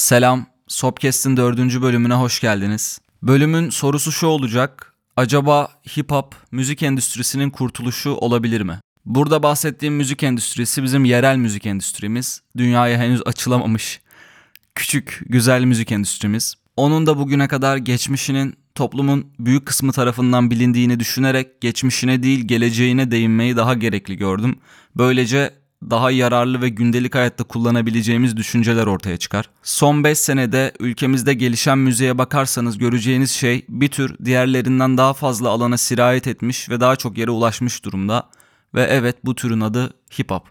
Selam, Sopcast'in dördüncü bölümüne hoş geldiniz. Bölümün sorusu şu olacak. Acaba hip hop müzik endüstrisinin kurtuluşu olabilir mi? Burada bahsettiğim müzik endüstrisi bizim yerel müzik endüstrimiz. Dünyaya henüz açılamamış küçük, güzel müzik endüstrimiz. Onun da bugüne kadar geçmişinin toplumun büyük kısmı tarafından bilindiğini düşünerek geçmişine değil geleceğine değinmeyi daha gerekli gördüm. Böylece daha yararlı ve gündelik hayatta kullanabileceğimiz düşünceler ortaya çıkar. Son 5 senede ülkemizde gelişen müziğe bakarsanız göreceğiniz şey bir tür diğerlerinden daha fazla alana sirayet etmiş ve daha çok yere ulaşmış durumda. Ve evet bu türün adı hip hop.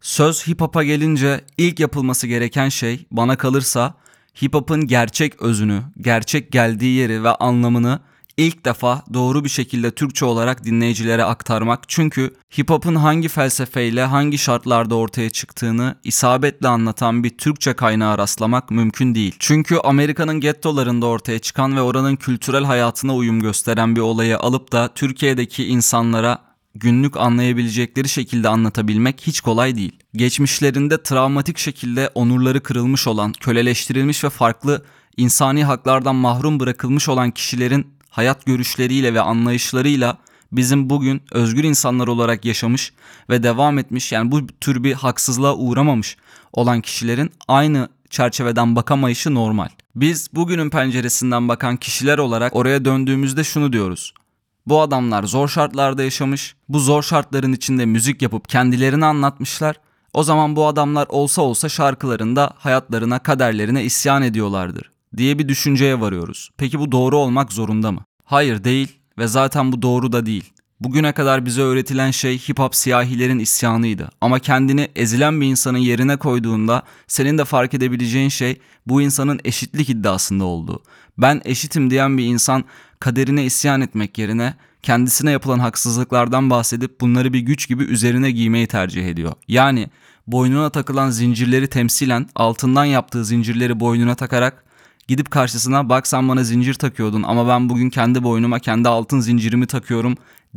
Söz hip hop'a gelince ilk yapılması gereken şey bana kalırsa hip hop'un gerçek özünü, gerçek geldiği yeri ve anlamını ilk defa doğru bir şekilde Türkçe olarak dinleyicilere aktarmak. Çünkü hip hop'un hangi felsefeyle, hangi şartlarda ortaya çıktığını isabetle anlatan bir Türkçe kaynağı rastlamak mümkün değil. Çünkü Amerika'nın gettolarında ortaya çıkan ve oranın kültürel hayatına uyum gösteren bir olayı alıp da Türkiye'deki insanlara günlük anlayabilecekleri şekilde anlatabilmek hiç kolay değil. Geçmişlerinde travmatik şekilde onurları kırılmış olan, köleleştirilmiş ve farklı insani haklardan mahrum bırakılmış olan kişilerin hayat görüşleriyle ve anlayışlarıyla bizim bugün özgür insanlar olarak yaşamış ve devam etmiş yani bu tür bir haksızlığa uğramamış olan kişilerin aynı çerçeveden bakamayışı normal. Biz bugünün penceresinden bakan kişiler olarak oraya döndüğümüzde şunu diyoruz. Bu adamlar zor şartlarda yaşamış, bu zor şartların içinde müzik yapıp kendilerini anlatmışlar. O zaman bu adamlar olsa olsa şarkılarında hayatlarına, kaderlerine isyan ediyorlardır diye bir düşünceye varıyoruz. Peki bu doğru olmak zorunda mı? Hayır değil ve zaten bu doğru da değil. Bugüne kadar bize öğretilen şey hip hop siyahilerin isyanıydı. Ama kendini ezilen bir insanın yerine koyduğunda senin de fark edebileceğin şey bu insanın eşitlik iddiasında olduğu. Ben eşitim diyen bir insan kaderine isyan etmek yerine kendisine yapılan haksızlıklardan bahsedip bunları bir güç gibi üzerine giymeyi tercih ediyor. Yani boynuna takılan zincirleri temsilen altından yaptığı zincirleri boynuna takarak gidip karşısına bak sen bana zincir takıyordun ama ben bugün kendi boynuma kendi altın zincirimi takıyorum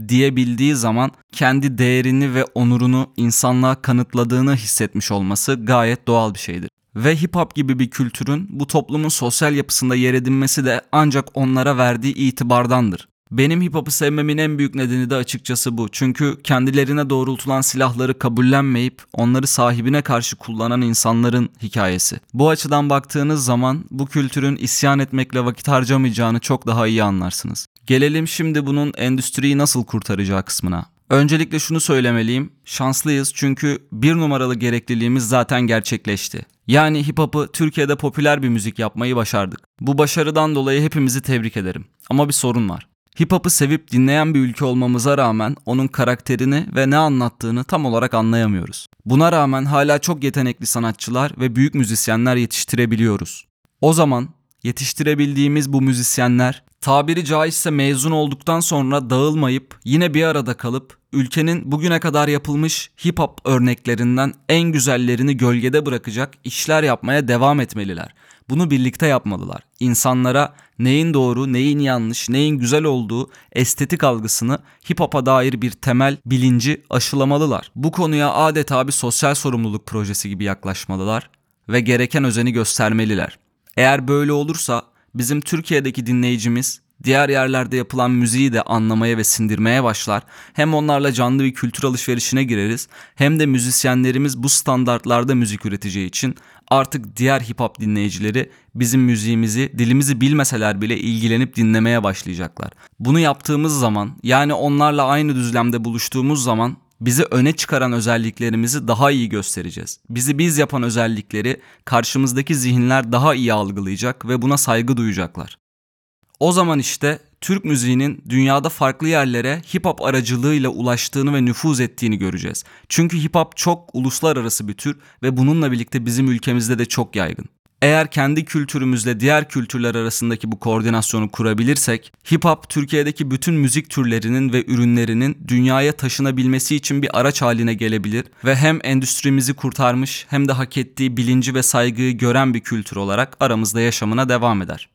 diyebildiği zaman kendi değerini ve onurunu insanlığa kanıtladığını hissetmiş olması gayet doğal bir şeydir. Ve hip hop gibi bir kültürün bu toplumun sosyal yapısında yer edinmesi de ancak onlara verdiği itibardandır. Benim hip hop'u sevmemin en büyük nedeni de açıkçası bu. Çünkü kendilerine doğrultulan silahları kabullenmeyip onları sahibine karşı kullanan insanların hikayesi. Bu açıdan baktığınız zaman bu kültürün isyan etmekle vakit harcamayacağını çok daha iyi anlarsınız. Gelelim şimdi bunun endüstriyi nasıl kurtaracağı kısmına. Öncelikle şunu söylemeliyim. Şanslıyız çünkü bir numaralı gerekliliğimiz zaten gerçekleşti. Yani hip hop'u Türkiye'de popüler bir müzik yapmayı başardık. Bu başarıdan dolayı hepimizi tebrik ederim. Ama bir sorun var. Hip hop'u sevip dinleyen bir ülke olmamıza rağmen onun karakterini ve ne anlattığını tam olarak anlayamıyoruz. Buna rağmen hala çok yetenekli sanatçılar ve büyük müzisyenler yetiştirebiliyoruz. O zaman yetiştirebildiğimiz bu müzisyenler tabiri caizse mezun olduktan sonra dağılmayıp yine bir arada kalıp ülkenin bugüne kadar yapılmış hip hop örneklerinden en güzellerini gölgede bırakacak işler yapmaya devam etmeliler. Bunu birlikte yapmalılar. İnsanlara neyin doğru, neyin yanlış, neyin güzel olduğu estetik algısını hip hop'a dair bir temel bilinci aşılamalılar. Bu konuya adeta bir sosyal sorumluluk projesi gibi yaklaşmalılar ve gereken özeni göstermeliler. Eğer böyle olursa bizim Türkiye'deki dinleyicimiz diğer yerlerde yapılan müziği de anlamaya ve sindirmeye başlar. Hem onlarla canlı bir kültür alışverişine gireriz hem de müzisyenlerimiz bu standartlarda müzik üreteceği için artık diğer hip hop dinleyicileri bizim müziğimizi, dilimizi bilmeseler bile ilgilenip dinlemeye başlayacaklar. Bunu yaptığımız zaman yani onlarla aynı düzlemde buluştuğumuz zaman bizi öne çıkaran özelliklerimizi daha iyi göstereceğiz. Bizi biz yapan özellikleri karşımızdaki zihinler daha iyi algılayacak ve buna saygı duyacaklar. O zaman işte Türk müziğinin dünyada farklı yerlere hip hop aracılığıyla ulaştığını ve nüfuz ettiğini göreceğiz. Çünkü hip hop çok uluslararası bir tür ve bununla birlikte bizim ülkemizde de çok yaygın. Eğer kendi kültürümüzle diğer kültürler arasındaki bu koordinasyonu kurabilirsek, hip hop Türkiye'deki bütün müzik türlerinin ve ürünlerinin dünyaya taşınabilmesi için bir araç haline gelebilir ve hem endüstrimizi kurtarmış hem de hak ettiği bilinci ve saygıyı gören bir kültür olarak aramızda yaşamına devam eder.